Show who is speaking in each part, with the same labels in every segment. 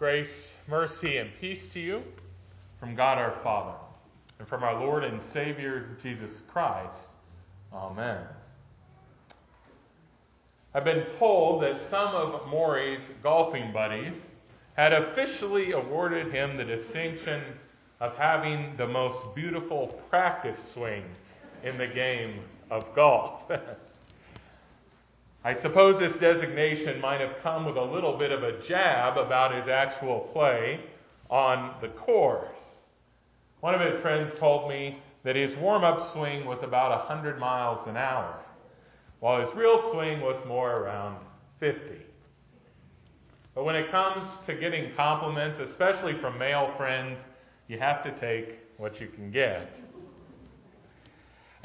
Speaker 1: Grace, mercy, and peace to you from God our Father and from our Lord and Savior Jesus Christ. Amen. I've been told that some of Maury's golfing buddies had officially awarded him the distinction of having the most beautiful practice swing in the game of golf. I suppose this designation might have come with a little bit of a jab about his actual play on the course. One of his friends told me that his warm up swing was about 100 miles an hour, while his real swing was more around 50. But when it comes to getting compliments, especially from male friends, you have to take what you can get.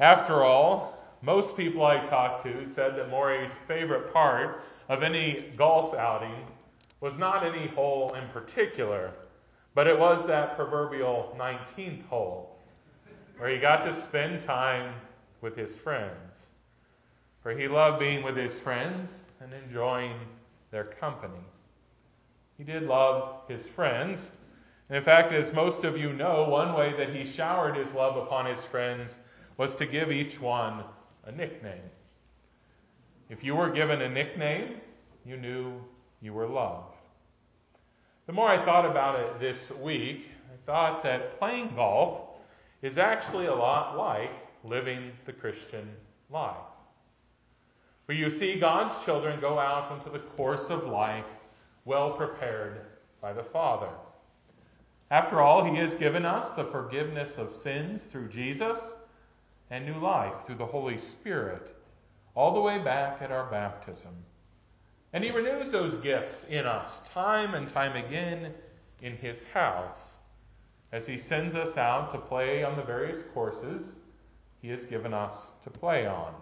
Speaker 1: After all, most people I talked to said that Maury's favorite part of any golf outing was not any hole in particular, but it was that proverbial 19th hole, where he got to spend time with his friends. For he loved being with his friends and enjoying their company. He did love his friends. And in fact, as most of you know, one way that he showered his love upon his friends was to give each one a nickname. If you were given a nickname, you knew you were loved. The more I thought about it this week, I thought that playing golf is actually a lot like living the Christian life. Where you see God's children go out into the course of life well prepared by the Father. After all, He has given us the forgiveness of sins through Jesus and new life through the Holy Spirit, all the way back at our baptism. And He renews those gifts in us time and time again in His house as He sends us out to play on the various courses He has given us to play on.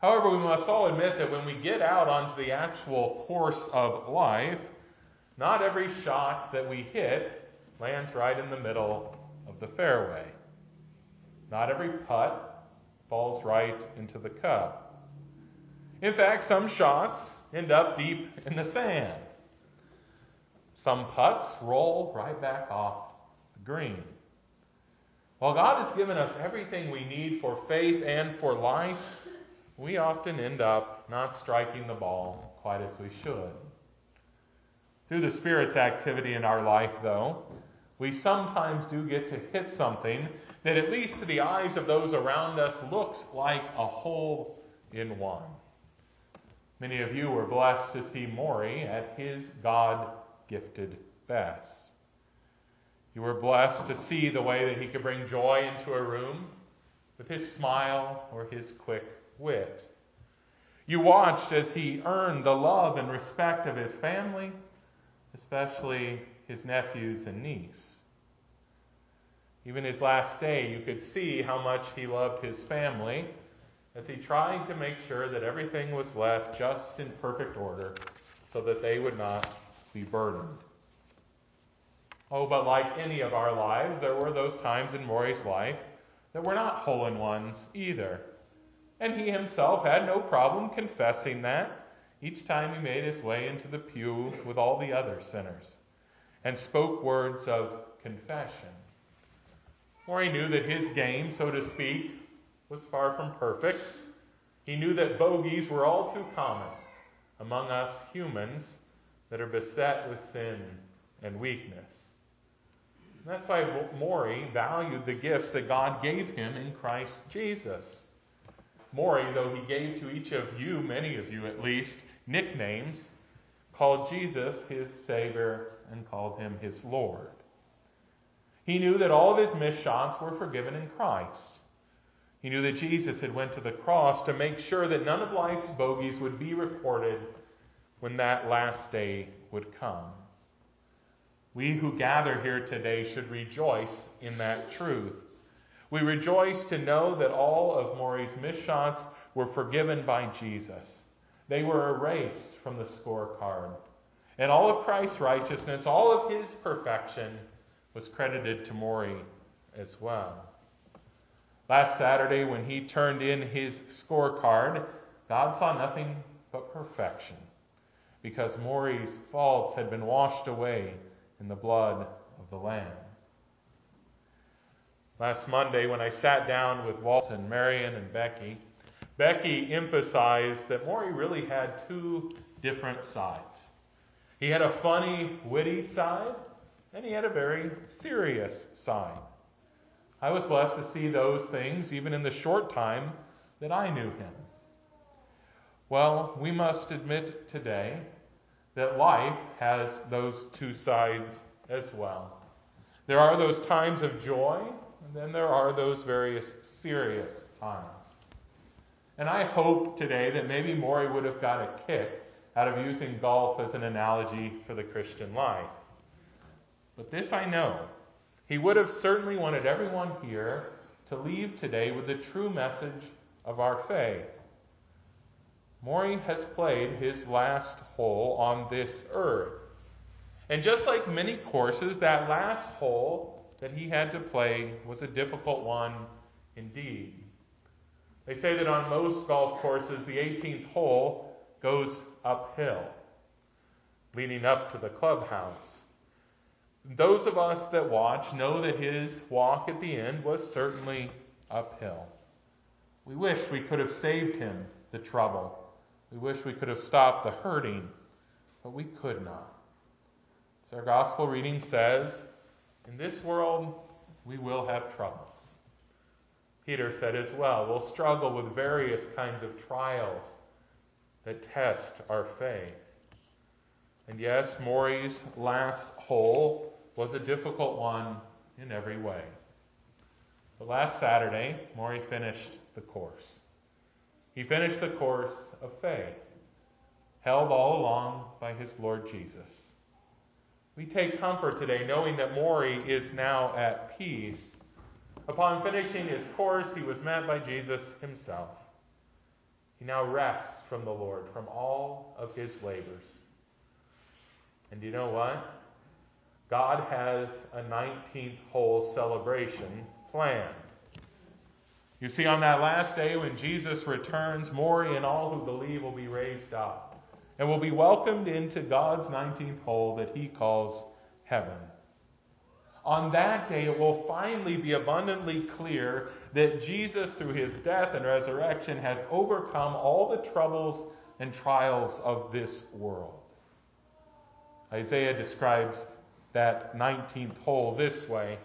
Speaker 1: However, we must all admit that when we get out onto the actual course of life, not every shot that we hit lands right in the middle of the fairway. Not every putt falls right into the cup. In fact, some shots end up deep in the sand. Some putts roll right back off the green. While God has given us everything we need for faith and for life, we often end up not striking the ball quite as we should. Through the Spirit's activity in our life, though, we sometimes do get to hit something that, at least to the eyes of those around us, looks like a hole in one. Many of you were blessed to see Maury at his God gifted best. You were blessed to see the way that he could bring joy into a room with his smile or his quick wit. You watched as he earned the love and respect of his family, especially his nephews and niece. Even his last day, you could see how much he loved his family as he tried to make sure that everything was left just in perfect order so that they would not be burdened. Oh, but like any of our lives, there were those times in Maury's life that were not hole in ones either. And he himself had no problem confessing that each time he made his way into the pew with all the other sinners and spoke words of confession or he knew that his game, so to speak, was far from perfect. He knew that bogeys were all too common among us humans that are beset with sin and weakness. And that's why Maury valued the gifts that God gave him in Christ Jesus. Maury, though he gave to each of you, many of you at least, nicknames, called Jesus his Savior and called him his Lord. He knew that all of his missed shots were forgiven in Christ. He knew that Jesus had went to the cross to make sure that none of life's bogeys would be reported when that last day would come. We who gather here today should rejoice in that truth. We rejoice to know that all of Maury's missed shots were forgiven by Jesus. They were erased from the scorecard. And all of Christ's righteousness, all of his perfection, was credited to Maury as well. Last Saturday, when he turned in his scorecard, God saw nothing but perfection. because Maury's faults had been washed away in the blood of the Lamb. Last Monday, when I sat down with Walton, Marion, and Becky, Becky emphasized that Maury really had two different sides. He had a funny, witty side, and he had a very serious side. I was blessed to see those things even in the short time that I knew him. Well, we must admit today that life has those two sides as well. There are those times of joy, and then there are those various serious times. And I hope today that maybe Maury would have got a kick out of using golf as an analogy for the Christian life. But this I know. He would have certainly wanted everyone here to leave today with the true message of our faith. Maury has played his last hole on this earth. And just like many courses, that last hole that he had to play was a difficult one indeed. They say that on most golf courses, the 18th hole goes uphill, leading up to the clubhouse. Those of us that watch know that his walk at the end was certainly uphill. We wish we could have saved him the trouble. We wish we could have stopped the hurting, but we could not. As our gospel reading says, in this world we will have troubles. Peter said as well, we'll struggle with various kinds of trials that test our faith. And yes, Maury's last hole was a difficult one in every way. But last Saturday, Maury finished the course. He finished the course of faith, held all along by his Lord Jesus. We take comfort today knowing that Maury is now at peace. Upon finishing his course, he was met by Jesus himself. He now rests from the Lord from all of his labors. And you know what? God has a 19th hole celebration planned. You see, on that last day when Jesus returns, Maury and all who believe will be raised up and will be welcomed into God's 19th hole that he calls heaven. On that day, it will finally be abundantly clear that Jesus, through his death and resurrection, has overcome all the troubles and trials of this world. Isaiah describes that 19th hole this way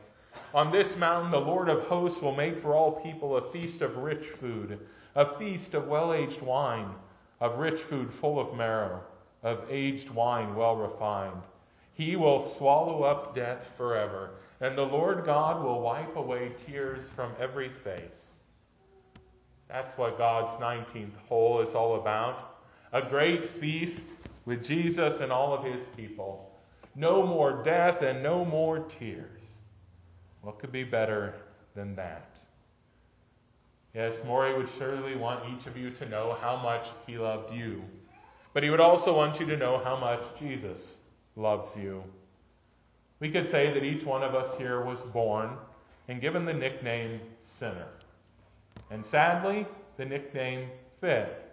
Speaker 1: on this mountain, the Lord of hosts will make for all people a feast of rich food, a feast of well aged wine, of rich food full of marrow, of aged wine well refined. He will swallow up death forever, and the Lord God will wipe away tears from every face. That's what God's 19th hole is all about. A great feast with Jesus and all of his people. No more death and no more tears. What could be better than that? Yes, Maury would surely want each of you to know how much he loved you, but he would also want you to know how much Jesus loves you. We could say that each one of us here was born and given the nickname sinner. And sadly, the nickname fit.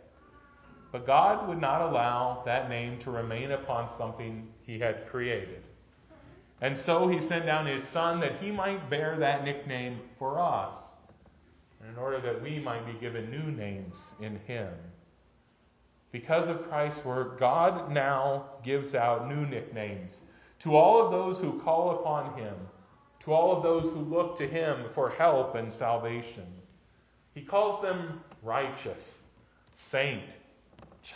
Speaker 1: But God would not allow that name to remain upon something he had created. And so he sent down his son that he might bear that nickname for us, in order that we might be given new names in him. Because of Christ's work, God now gives out new nicknames to all of those who call upon him, to all of those who look to him for help and salvation. He calls them righteous, saint,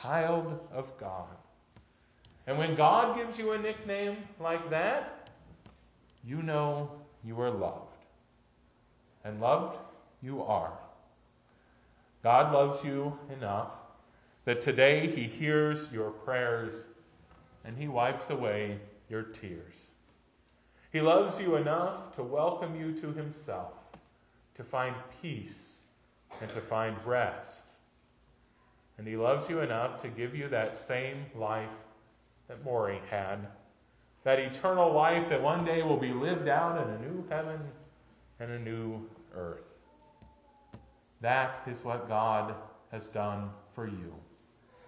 Speaker 1: child of God. And when God gives you a nickname like that, you know you are loved. And loved you are. God loves you enough that today He hears your prayers and He wipes away your tears. He loves you enough to welcome you to Himself, to find peace and to find rest. And He loves you enough to give you that same life that Maury had that eternal life that one day will be lived out in a new heaven and a new earth. That is what God has done for you.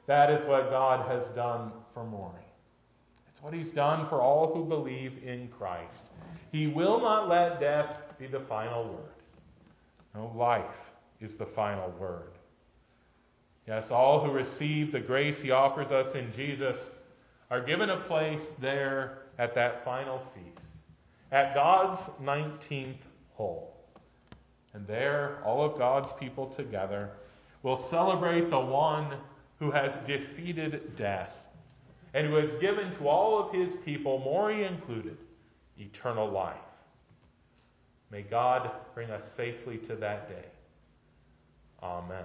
Speaker 1: That is what God has done for Maury. It's what he's done for all who believe in Christ. He will not let death be the final word. No, life is the final word. Yes, all who receive the grace he offers us in Jesus are given a place there at that final feast, at God's 19th hole. And there, all of God's people together will celebrate the one who has defeated death and who has given to all of his people, Maury included, eternal life. May God bring us safely to that day. Amen.